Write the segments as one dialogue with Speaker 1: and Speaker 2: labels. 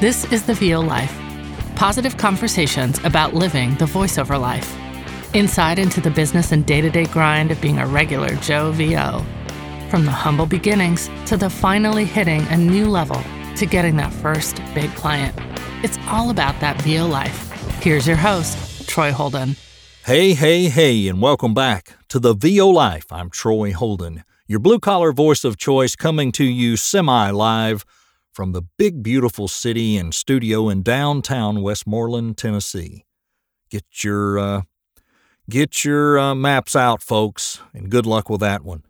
Speaker 1: This is the VO Life positive conversations about living the voiceover life. Inside into the business and day to day grind of being a regular Joe VO. From the humble beginnings to the finally hitting a new level to getting that first big client. It's all about that VO life. Here's your host, Troy Holden.
Speaker 2: Hey, hey, hey, and welcome back to the VO Life. I'm Troy Holden, your blue collar voice of choice, coming to you semi live from the big, beautiful city and studio in downtown Westmoreland, Tennessee. Get your uh, get your uh, maps out, folks, and good luck with that one.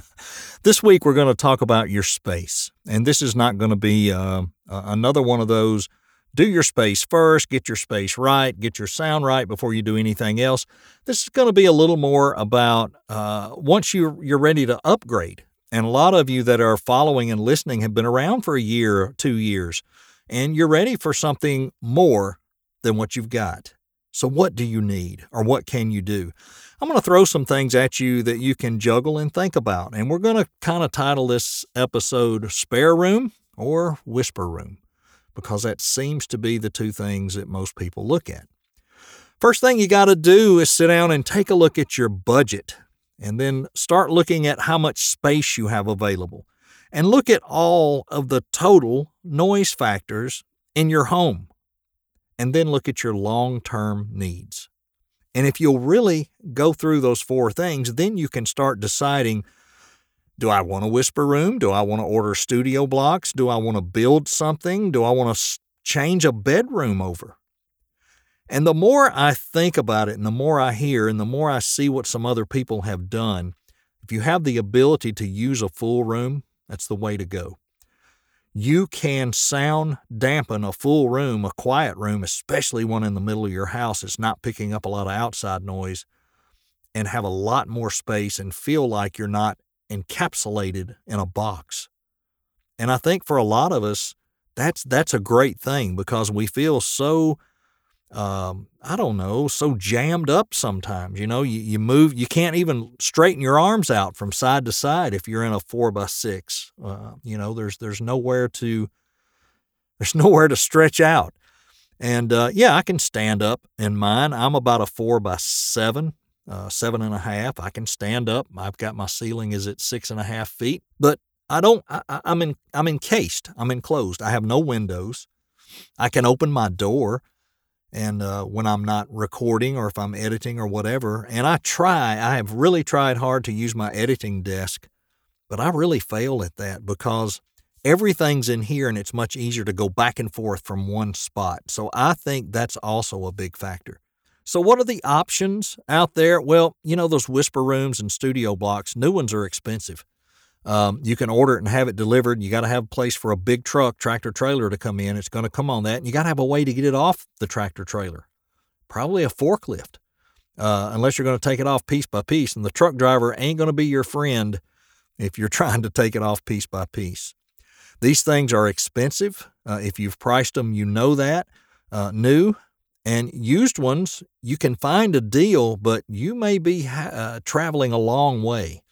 Speaker 2: this week we're going to talk about your space, and this is not going to be uh, another one of those. Do your space first, get your space right, get your sound right before you do anything else. This is going to be a little more about uh, once you you're ready to upgrade. And a lot of you that are following and listening have been around for a year, two years, and you're ready for something more than what you've got. So, what do you need or what can you do? I'm going to throw some things at you that you can juggle and think about. And we're going to kind of title this episode Spare Room or Whisper Room because that seems to be the two things that most people look at. First thing you got to do is sit down and take a look at your budget and then start looking at how much space you have available. And look at all of the total noise factors in your home and then look at your long term needs. And if you'll really go through those four things, then you can start deciding do I want a whisper room? Do I want to order studio blocks? Do I want to build something? Do I want to change a bedroom over? And the more I think about it and the more I hear and the more I see what some other people have done, if you have the ability to use a full room, that's the way to go you can sound dampen a full room, a quiet room, especially one in the middle of your house that's not picking up a lot of outside noise, and have a lot more space and feel like you're not encapsulated in a box. And I think for a lot of us, that's that's a great thing because we feel so um, I don't know, so jammed up sometimes. You know, you, you move, you can't even straighten your arms out from side to side if you're in a four by six. Uh, you know, there's there's nowhere to there's nowhere to stretch out. And uh, yeah, I can stand up in mine. I'm about a four by seven, uh, seven and a half. I can stand up. I've got my ceiling is at six and a half feet, but I don't. I, I'm in. I'm encased. I'm enclosed. I have no windows. I can open my door and uh, when I'm not recording or if I'm editing or whatever. And I try, I have really tried hard to use my editing desk, but I really fail at that because everything's in here and it's much easier to go back and forth from one spot. So I think that's also a big factor. So, what are the options out there? Well, you know, those whisper rooms and studio blocks, new ones are expensive. Um, you can order it and have it delivered. You got to have a place for a big truck, tractor trailer to come in. It's going to come on that. And you got to have a way to get it off the tractor trailer, probably a forklift, uh, unless you're going to take it off piece by piece. And the truck driver ain't going to be your friend if you're trying to take it off piece by piece. These things are expensive. Uh, if you've priced them, you know that. Uh, new and used ones, you can find a deal, but you may be ha- uh, traveling a long way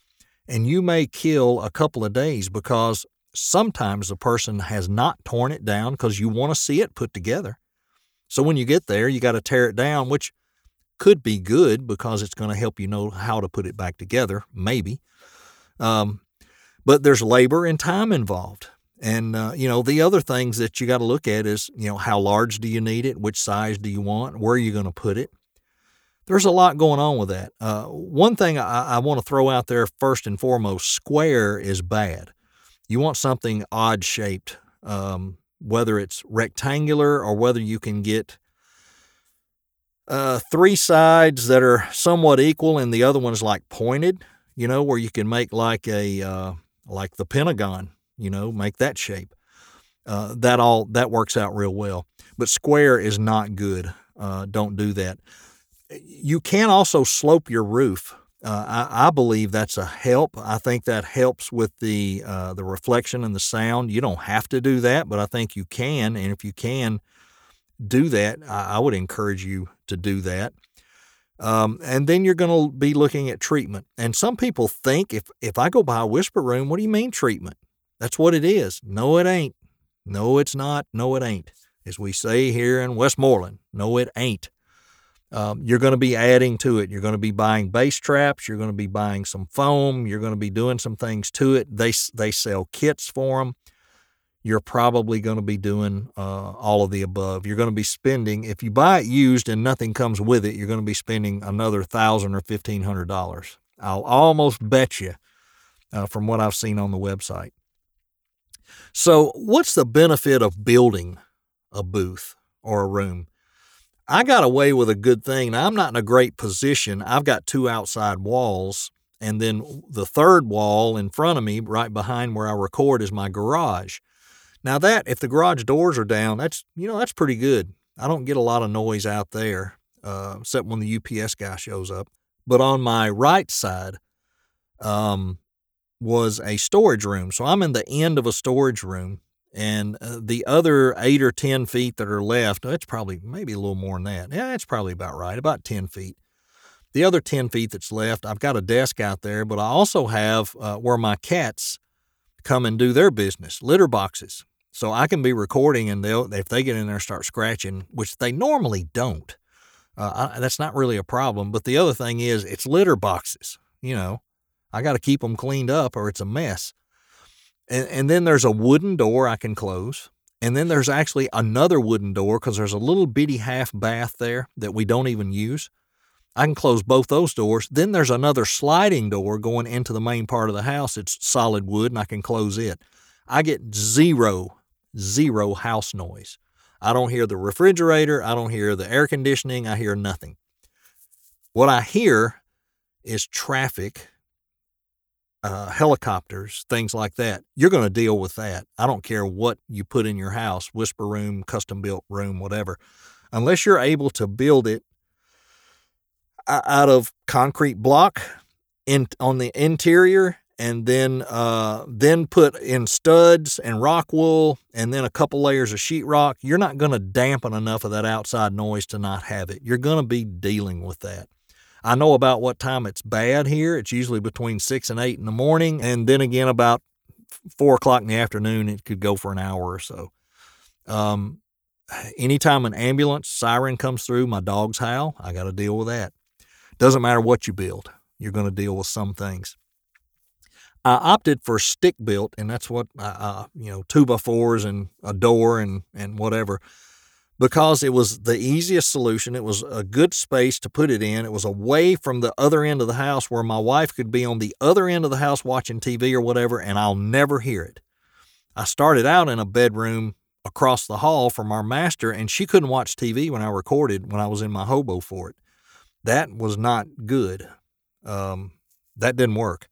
Speaker 2: and you may kill a couple of days because sometimes the person has not torn it down because you want to see it put together. So when you get there, you got to tear it down, which could be good because it's going to help you know how to put it back together, maybe. Um, but there's labor and time involved. And, uh, you know, the other things that you got to look at is, you know, how large do you need it? Which size do you want? Where are you going to put it? There's a lot going on with that. Uh, one thing I, I want to throw out there first and foremost square is bad. You want something odd shaped, um, whether it's rectangular or whether you can get uh, three sides that are somewhat equal and the other one's like pointed, you know, where you can make like a, uh, like the Pentagon, you know, make that shape. Uh, that all that works out real well. But square is not good. Uh, don't do that you can also slope your roof. Uh, I, I, believe that's a help. I think that helps with the uh, the reflection and the sound. You don't have to do that, but I think you can. And if you can do that, I, I would encourage you to do that. Um, and then you're going to be looking at treatment. And some people think if if I go buy a whisper room, what do you mean treatment? That's what it is. No, it ain't. No, it's not. No, it ain't. As we say here in Westmoreland, no, it ain't. Um, you're going to be adding to it. You're going to be buying bass traps. You're going to be buying some foam. You're going to be doing some things to it. They they sell kits for them. You're probably going to be doing uh, all of the above. You're going to be spending if you buy it used and nothing comes with it. You're going to be spending another thousand or fifteen hundred dollars. I'll almost bet you, uh, from what I've seen on the website. So, what's the benefit of building a booth or a room? I got away with a good thing. Now, I'm not in a great position. I've got two outside walls, and then the third wall in front of me, right behind where I record, is my garage. Now, that, if the garage doors are down, that's, you know, that's pretty good. I don't get a lot of noise out there, uh, except when the UPS guy shows up. But on my right side um, was a storage room. So I'm in the end of a storage room and uh, the other eight or 10 feet that are left, that's probably maybe a little more than that. Yeah, it's probably about right, about 10 feet. The other 10 feet that's left, I've got a desk out there, but I also have uh, where my cats come and do their business, litter boxes. So I can be recording and they'll, if they get in there and start scratching, which they normally don't, uh, I, that's not really a problem. But the other thing is, it's litter boxes. You know, I got to keep them cleaned up or it's a mess. And, and then there's a wooden door I can close. And then there's actually another wooden door because there's a little bitty half bath there that we don't even use. I can close both those doors. Then there's another sliding door going into the main part of the house. It's solid wood and I can close it. I get zero, zero house noise. I don't hear the refrigerator. I don't hear the air conditioning. I hear nothing. What I hear is traffic uh, helicopters, things like that. You're going to deal with that. I don't care what you put in your house, whisper room, custom built room, whatever. Unless you're able to build it out of concrete block in on the interior and then uh, then put in studs and rock wool and then a couple layers of sheetrock, you're not going to dampen enough of that outside noise to not have it. You're going to be dealing with that. I know about what time it's bad here. It's usually between six and eight in the morning, and then again about four o'clock in the afternoon. It could go for an hour or so. Um, anytime an ambulance siren comes through, my dogs howl. I got to deal with that. Doesn't matter what you build, you're going to deal with some things. I opted for stick built, and that's what uh, you know, two by fours and a door and and whatever because it was the easiest solution. It was a good space to put it in. It was away from the other end of the house where my wife could be on the other end of the house watching TV or whatever, and I'll never hear it. I started out in a bedroom across the hall from our master, and she couldn't watch TV when I recorded when I was in my hobo fort. That was not good. Um, that didn't work.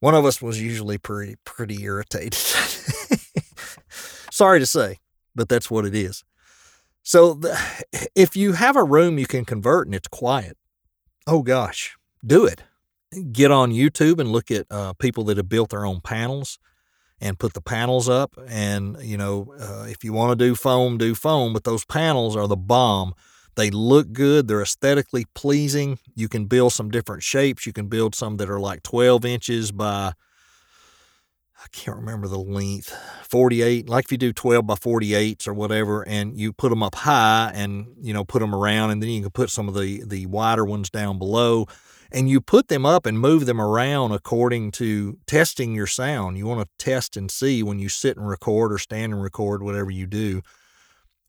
Speaker 2: One of us was usually pretty pretty irritated. Sorry to say, but that's what it is. So if you have a room you can convert and it's quiet, oh gosh, do it. Get on YouTube and look at uh, people that have built their own panels and put the panels up. And, you know, uh, if you want to do foam, do foam, but those panels are the bomb. They look good. They're aesthetically pleasing. You can build some different shapes. You can build some that are like 12 inches by can't remember the length, 48, like if you do 12 by 48s or whatever, and you put them up high and, you know, put them around, and then you can put some of the, the wider ones down below, and you put them up and move them around according to testing your sound. You want to test and see when you sit and record or stand and record, whatever you do.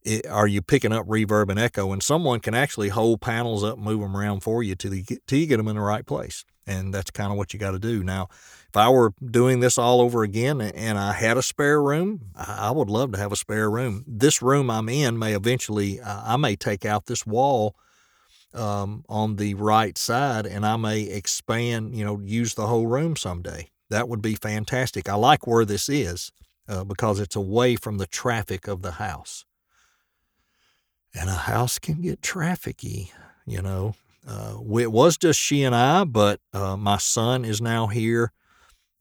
Speaker 2: It, are you picking up reverb and echo? And someone can actually hold panels up, move them around for you till you get, till you get them in the right place. And that's kind of what you got to do. Now, if I were doing this all over again and I had a spare room, I would love to have a spare room. This room I'm in may eventually, I may take out this wall um, on the right side and I may expand, you know, use the whole room someday. That would be fantastic. I like where this is uh, because it's away from the traffic of the house. And a house can get trafficy, you know. Uh, it was just she and I, but uh, my son is now here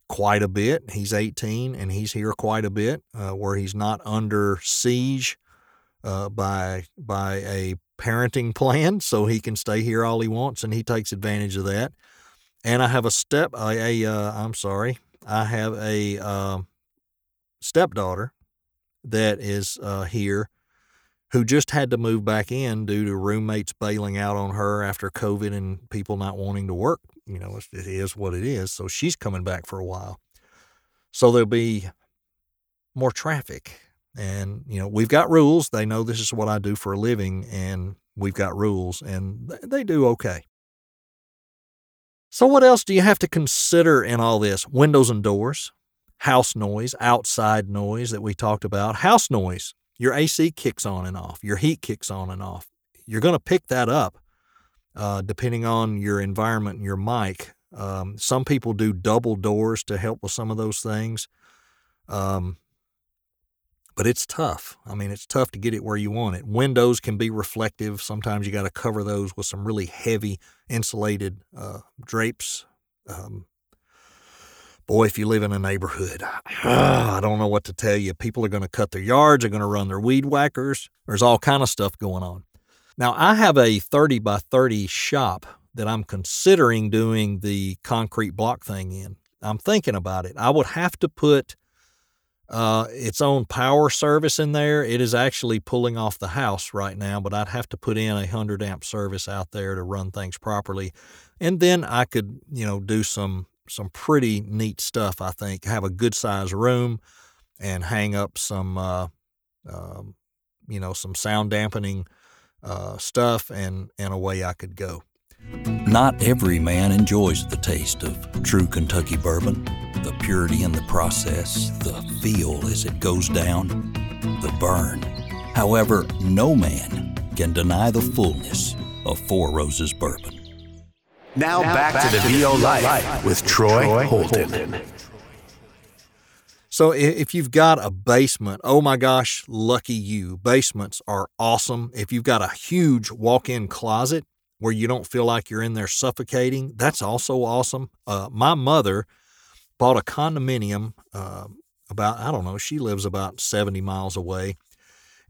Speaker 2: quite a bit. He's 18 and he's here quite a bit, uh, where he's not under siege uh, by by a parenting plan, so he can stay here all he wants, and he takes advantage of that. And I have a step, a, a uh, I'm sorry, I have a um, stepdaughter that is uh, here who just had to move back in due to roommates bailing out on her after COVID and people not wanting to work. You know, it is what it is. So she's coming back for a while. So there'll be more traffic. And, you know, we've got rules. They know this is what I do for a living, and we've got rules, and they do okay. So, what else do you have to consider in all this? Windows and doors, house noise, outside noise that we talked about, house noise. Your AC kicks on and off, your heat kicks on and off. You're going to pick that up uh, depending on your environment and your mic. Um, some people do double doors to help with some of those things. Um, but it's tough. I mean, it's tough to get it where you want it. Windows can be reflective. Sometimes you got to cover those with some really heavy insulated uh, drapes. Um, boy, if you live in a neighborhood, I don't know what to tell you. People are going to cut their yards, they're going to run their weed whackers. There's all kind of stuff going on. Now, I have a 30 by 30 shop that I'm considering doing the concrete block thing in. I'm thinking about it. I would have to put uh, its own power service in there. It is actually pulling off the house right now, but I'd have to put in a 100 amp service out there to run things properly. And then I could, you know, do some some pretty neat stuff, I think. Have a good size room and hang up some uh, um, you know, some sound dampening uh, stuff and and away I could go.
Speaker 3: Not every man enjoys the taste of true Kentucky bourbon the purity in the process, the feel as it goes down, the burn. However, no man can deny the fullness of Four Roses bourbon.
Speaker 4: Now, now back, back, to the, to VO, Life, Life with Troy, Troy Holden. Holden.
Speaker 2: So if you've got a basement, oh my gosh, lucky you. Basements are awesome. If you've got a huge walk-in closet where you don't feel like you're in there suffocating, that's also awesome. Uh, my mother bought a condominium uh, about, I don't know, she lives about 70 miles away.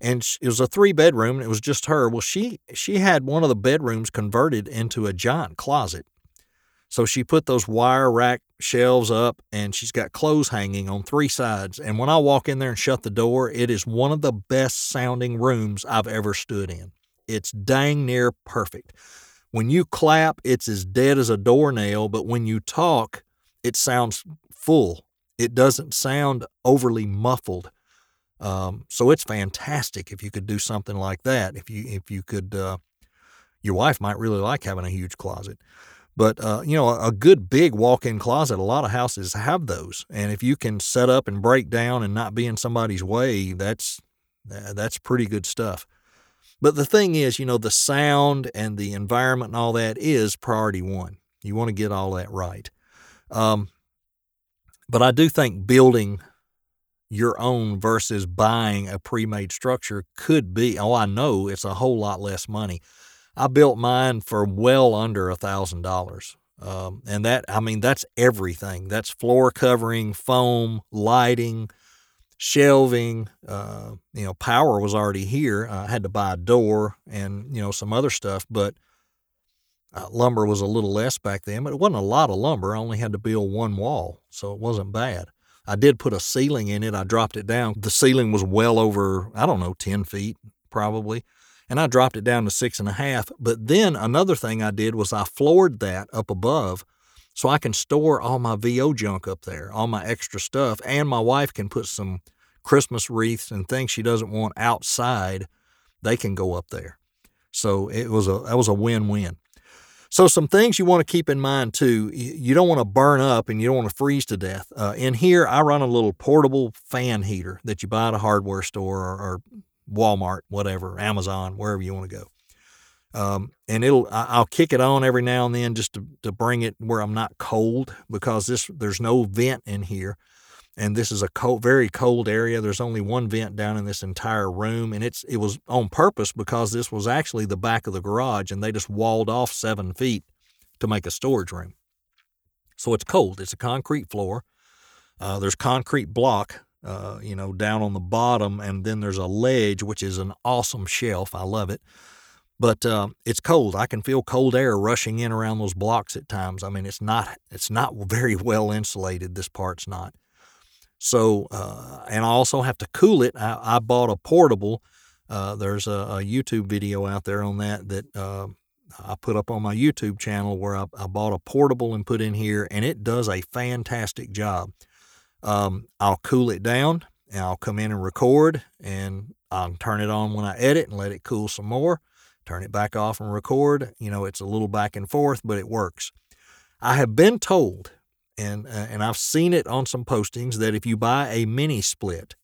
Speaker 2: And it was a three bedroom. and It was just her. Well, she she had one of the bedrooms converted into a giant closet. So she put those wire rack shelves up and she's got clothes hanging on three sides. And when I walk in there and shut the door, it is one of the best sounding rooms I've ever stood in. It's dang near perfect. When you clap, it's as dead as a doornail, but when you talk, it sounds full. It doesn't sound overly muffled. Um, so it's fantastic if you could do something like that. If you if you could, uh, your wife might really like having a huge closet. But uh, you know, a good big walk-in closet. A lot of houses have those, and if you can set up and break down and not be in somebody's way, that's that's pretty good stuff. But the thing is, you know, the sound and the environment and all that is priority one. You want to get all that right. Um, but I do think building your own versus buying a pre-made structure could be. Oh, I know it's a whole lot less money. I built mine for well under a thousand dollars. Um, and that, I mean, that's everything. That's floor covering, foam, lighting, shelving. Uh, you know, power was already here. I had to buy a door and you know some other stuff, but uh, lumber was a little less back then, but it wasn't a lot of lumber. I only had to build one wall, so it wasn't bad. I did put a ceiling in it. I dropped it down. The ceiling was well over, I don't know, 10 feet probably. And I dropped it down to six and a half. But then another thing I did was I floored that up above so I can store all my VO junk up there, all my extra stuff. And my wife can put some Christmas wreaths and things she doesn't want outside. They can go up there. So it was a that was a win-win. So, some things you want to keep in mind too. You don't want to burn up and you don't want to freeze to death. Uh, in here, I run a little portable fan heater that you buy at a hardware store or, or Walmart, whatever, Amazon, wherever you want to go. Um, and it'll I'll kick it on every now and then just to, to bring it where I'm not cold because this there's no vent in here and this is a cold, very cold area. There's only one vent down in this entire room, and it's it was on purpose because this was actually the back of the garage, and they just walled off seven feet to make a storage room. So it's cold. It's a concrete floor. Uh, there's concrete block, uh, you know, down on the bottom, and then there's a ledge, which is an awesome shelf. I love it. But uh, it's cold. I can feel cold air rushing in around those blocks at times. I mean, it's not it's not very well insulated. This part's not. So, uh, and I also have to cool it. I, I bought a portable. Uh, there's a, a, YouTube video out there on that that uh, I put up on my YouTube channel where I, I, bought a portable and put in here, and it does a fantastic job. Um, I'll cool it down and I'll come in and record, and I'll turn it on when I edit and let it cool some more. Turn it back off and record. You know, it's a little back and forth, but it works. I have been told and uh, and I've seen it on some postings that if you buy a mini split,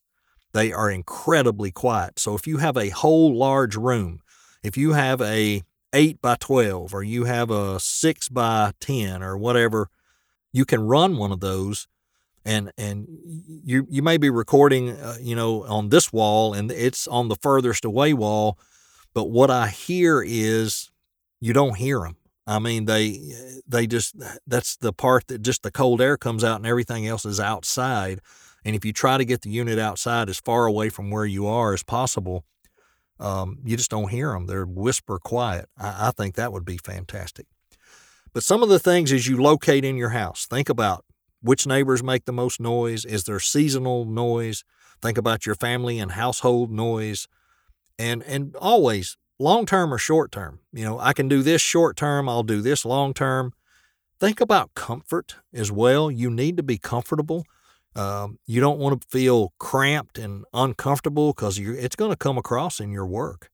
Speaker 2: they are incredibly quiet. So if you have a whole large room, if you have a 8 by 12 or you have a 6 by 10 or whatever, you can run one of those and and you you may be recording uh, you know on this wall and it's on the furthest away wall, but what I hear is you don't hear them I mean, they they just that's the part that just the cold air comes out and everything else is outside. And if you try to get the unit outside as far away from where you are as possible, um, you just don't hear them. They're whisper quiet. I, I think that would be fantastic. But some of the things as you locate in your house, think about which neighbors make the most noise. Is there seasonal noise? Think about your family and household noise. And and always long term or short term. You know, I can do this short term, I'll do this long term. Think about comfort as well. You need to be comfortable. Um, you don't want to feel cramped and uncomfortable because it's going to come across in your work.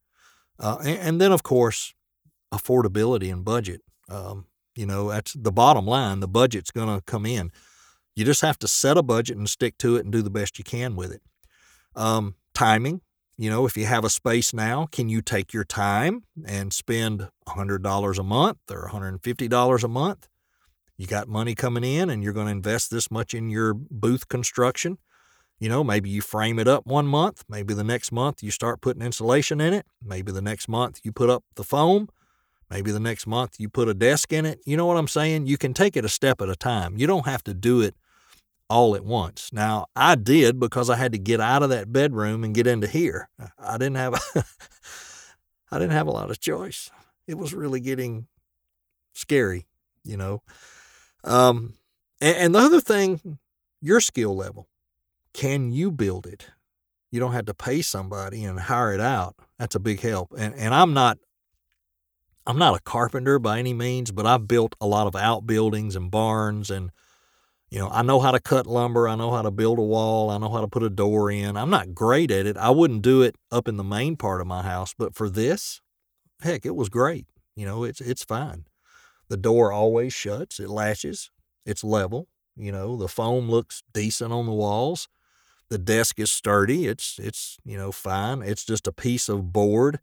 Speaker 2: Uh, and, and, then, of course, affordability and budget. Um, you know, that's the bottom line. The budget's going to come in. You just have to set a budget and stick to it and do the best you can with it. Um, timing, you know, if you have a space now, can you take your time and spend $100 a month or $150 a month? You got money coming in and you're going to invest this much in your booth construction. You know, maybe you frame it up one month. Maybe the next month you start putting insulation in it. Maybe the next month you put up the foam. Maybe the next month you put a desk in it. You know what I'm saying? You can take it a step at a time. You don't have to do it all at once. Now, I did because I had to get out of that bedroom and get into here. I didn't have a I didn't have a lot of choice. It was really getting scary, you know. Um, and, and the other thing, your skill level. Can you build it? You don't have to pay somebody and hire it out. That's a big help. And and I'm not I'm not a carpenter by any means, but I've built a lot of outbuildings and barns and you know, I know how to cut lumber. I know how to build a wall. I know how to put a door in. I'm not great at it. I wouldn't do it up in the main part of my house, but for this, heck, it was great. You know, it's it's fine. The door always shuts. It latches. It's level. You know, the foam looks decent on the walls. The desk is sturdy. It's it's you know fine. It's just a piece of board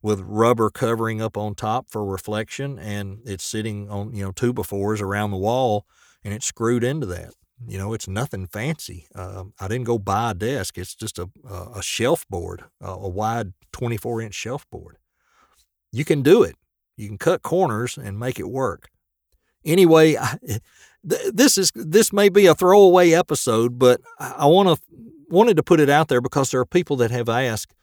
Speaker 2: with rubber covering up on top for reflection, and it's sitting on you know two by fours around the wall and it's screwed into that. You know, it's nothing fancy. Uh, I didn't go buy a desk. It's just a, a shelf board, a wide 24 inch shelf board. You can do it. You can cut corners and make it work. Anyway, I, this is this may be a throwaway episode, but I want to wanted to put it out there because there are people that have asked,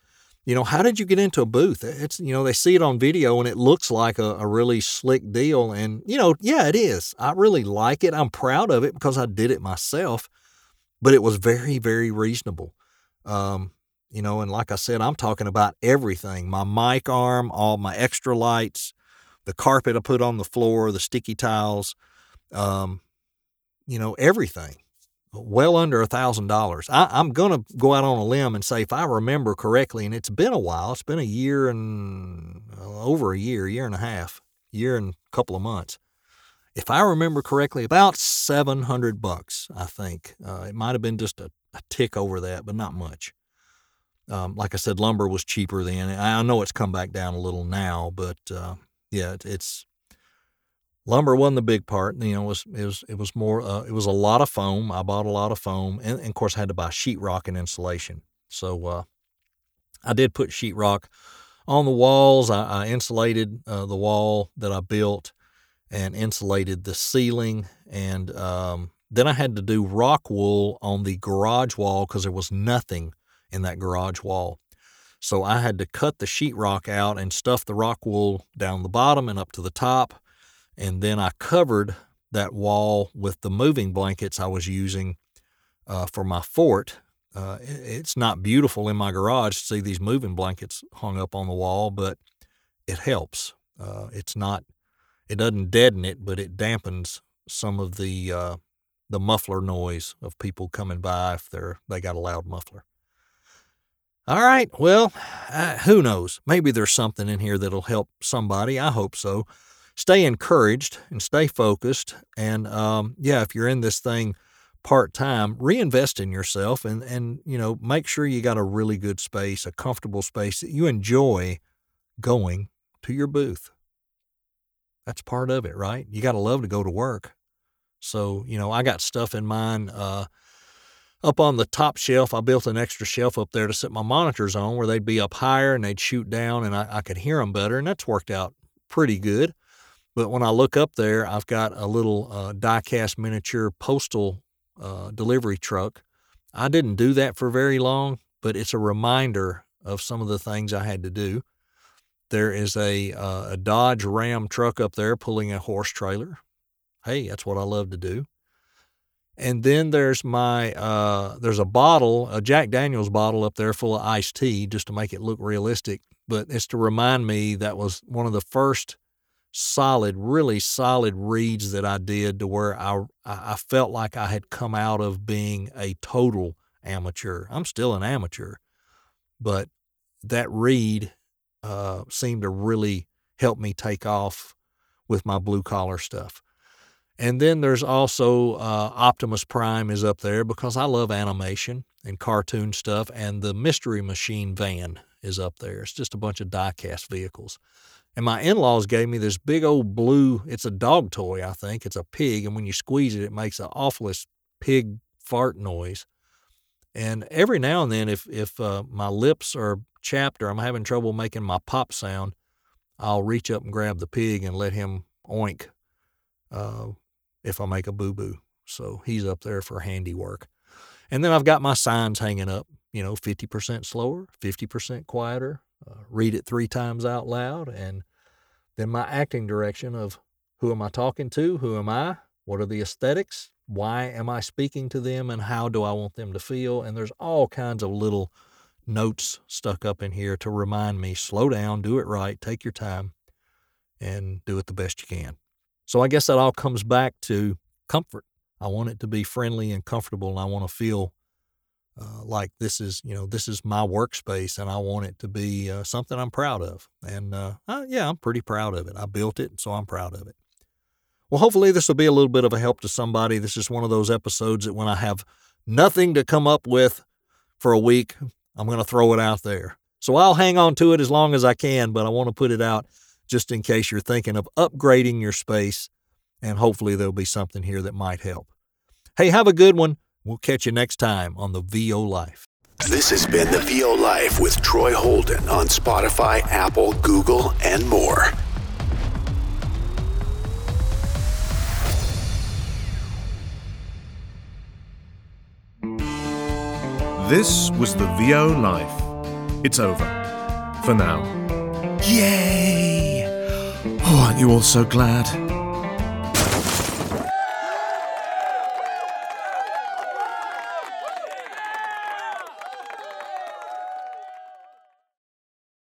Speaker 2: you know, how did you get into a booth? It's, you know, they see it on video and it looks like a, a, really slick deal. And, you know, yeah, it is. I really like it. I'm proud of it because I did it myself, but it was very, very reasonable. Um, you know, and like I said, I'm talking about everything my mic arm, all my extra lights, the carpet I put on the floor, the sticky tiles, um, you know, everything well under a thousand dollars. I'm going to go out on a limb and say, if I remember correctly, and it's been a while, it's been a year and uh, over a year, year and a half, year and a couple of months. If I remember correctly, about seven hundred bucks. I think uh, it might have been just a, a, tick over that, but not much. Um, like I said, lumber was cheaper then. I know it's come back down a little now, but uh, yeah, it, it's lumber wasn't the big part. You know, it was it was it was more uh, it was a lot of foam. I bought a lot of foam, and, and of course I had to buy sheetrock and insulation. So uh, I did put sheetrock on the walls. I, I insulated uh, the wall that I built and insulated the ceiling, and um, then I had to do rock wool on the garage wall because there was nothing in that garage wall. So I had to cut the sheetrock out and stuff the rock wool down the bottom and up to the top and then I covered that wall with the moving blankets I was using uh, for my fort. Uh, it's not beautiful in my garage to see these moving blankets hung up on the wall, but it helps. Uh, it's not, it doesn't deaden it, but it dampens some of the uh, the muffler noise of people coming by if they're they got a loud muffler. All right, well, uh, who knows? Maybe there's something in here that'll help somebody. I hope so. Stay encouraged and stay focused. And um, yeah, if you're in this thing part time, reinvest in yourself and and you know make sure you got a really good space, a comfortable space that you enjoy going to your booth. That's part of it, right? You got to love to go to work. So, you know, I got stuff in mine uh, up on the top shelf. I built an extra shelf up there to set my monitors on where they'd be up higher and they'd shoot down and I, I could hear them better. And that's worked out pretty good. But when I look up there, I've got a little uh, die cast miniature postal uh, delivery truck. I didn't do that for very long, but it's a reminder of some of the things I had to do. There is a, uh, a Dodge Ram truck up there pulling a horse trailer. Hey, that's what I love to do. And then there's my uh, there's a bottle, a Jack Daniels bottle up there full of iced tea, just to make it look realistic. But it's to remind me that was one of the first solid, really solid reads that I did to where I I felt like I had come out of being a total amateur. I'm still an amateur, but that read uh, seemed to really help me take off with my blue collar stuff. And then there's also uh, Optimus Prime is up there because I love animation and cartoon stuff. And the Mystery Machine van is up there. It's just a bunch of diecast vehicles. And my in laws gave me this big old blue, it's a dog toy, I think. It's a pig. And when you squeeze it, it makes an awfulest pig fart noise. And every now and then, if, if uh, my lips are chapped or I'm having trouble making my pop sound, I'll reach up and grab the pig and let him oink uh, if I make a boo boo. So he's up there for handiwork. And then I've got my signs hanging up, you know, 50% slower, 50% quieter, uh, read it three times out loud. And then my acting direction of who am I talking to? Who am I? What are the aesthetics? Why am I speaking to them? And how do I want them to feel? And there's all kinds of little notes stuck up in here to remind me slow down, do it right, take your time, and do it the best you can. So I guess that all comes back to comfort. I want it to be friendly and comfortable, and I want to feel uh, like this is, you know, this is my workspace, and I want it to be uh, something I'm proud of. And uh, yeah, I'm pretty proud of it. I built it, so I'm proud of it. Well, hopefully this will be a little bit of a help to somebody. This is one of those episodes that when I have nothing to come up with for a week, I'm going to throw it out there. So I'll hang on to it as long as I can, but I want to put it out just in case you're thinking of upgrading your space. And hopefully, there'll be something here that might help. Hey, have a good one. We'll catch you next time on the VO Life.
Speaker 4: This has been the VO Life with Troy Holden on Spotify, Apple, Google, and more.
Speaker 5: This was the VO Life. It's over. For now.
Speaker 6: Yay! Oh, aren't you all so glad?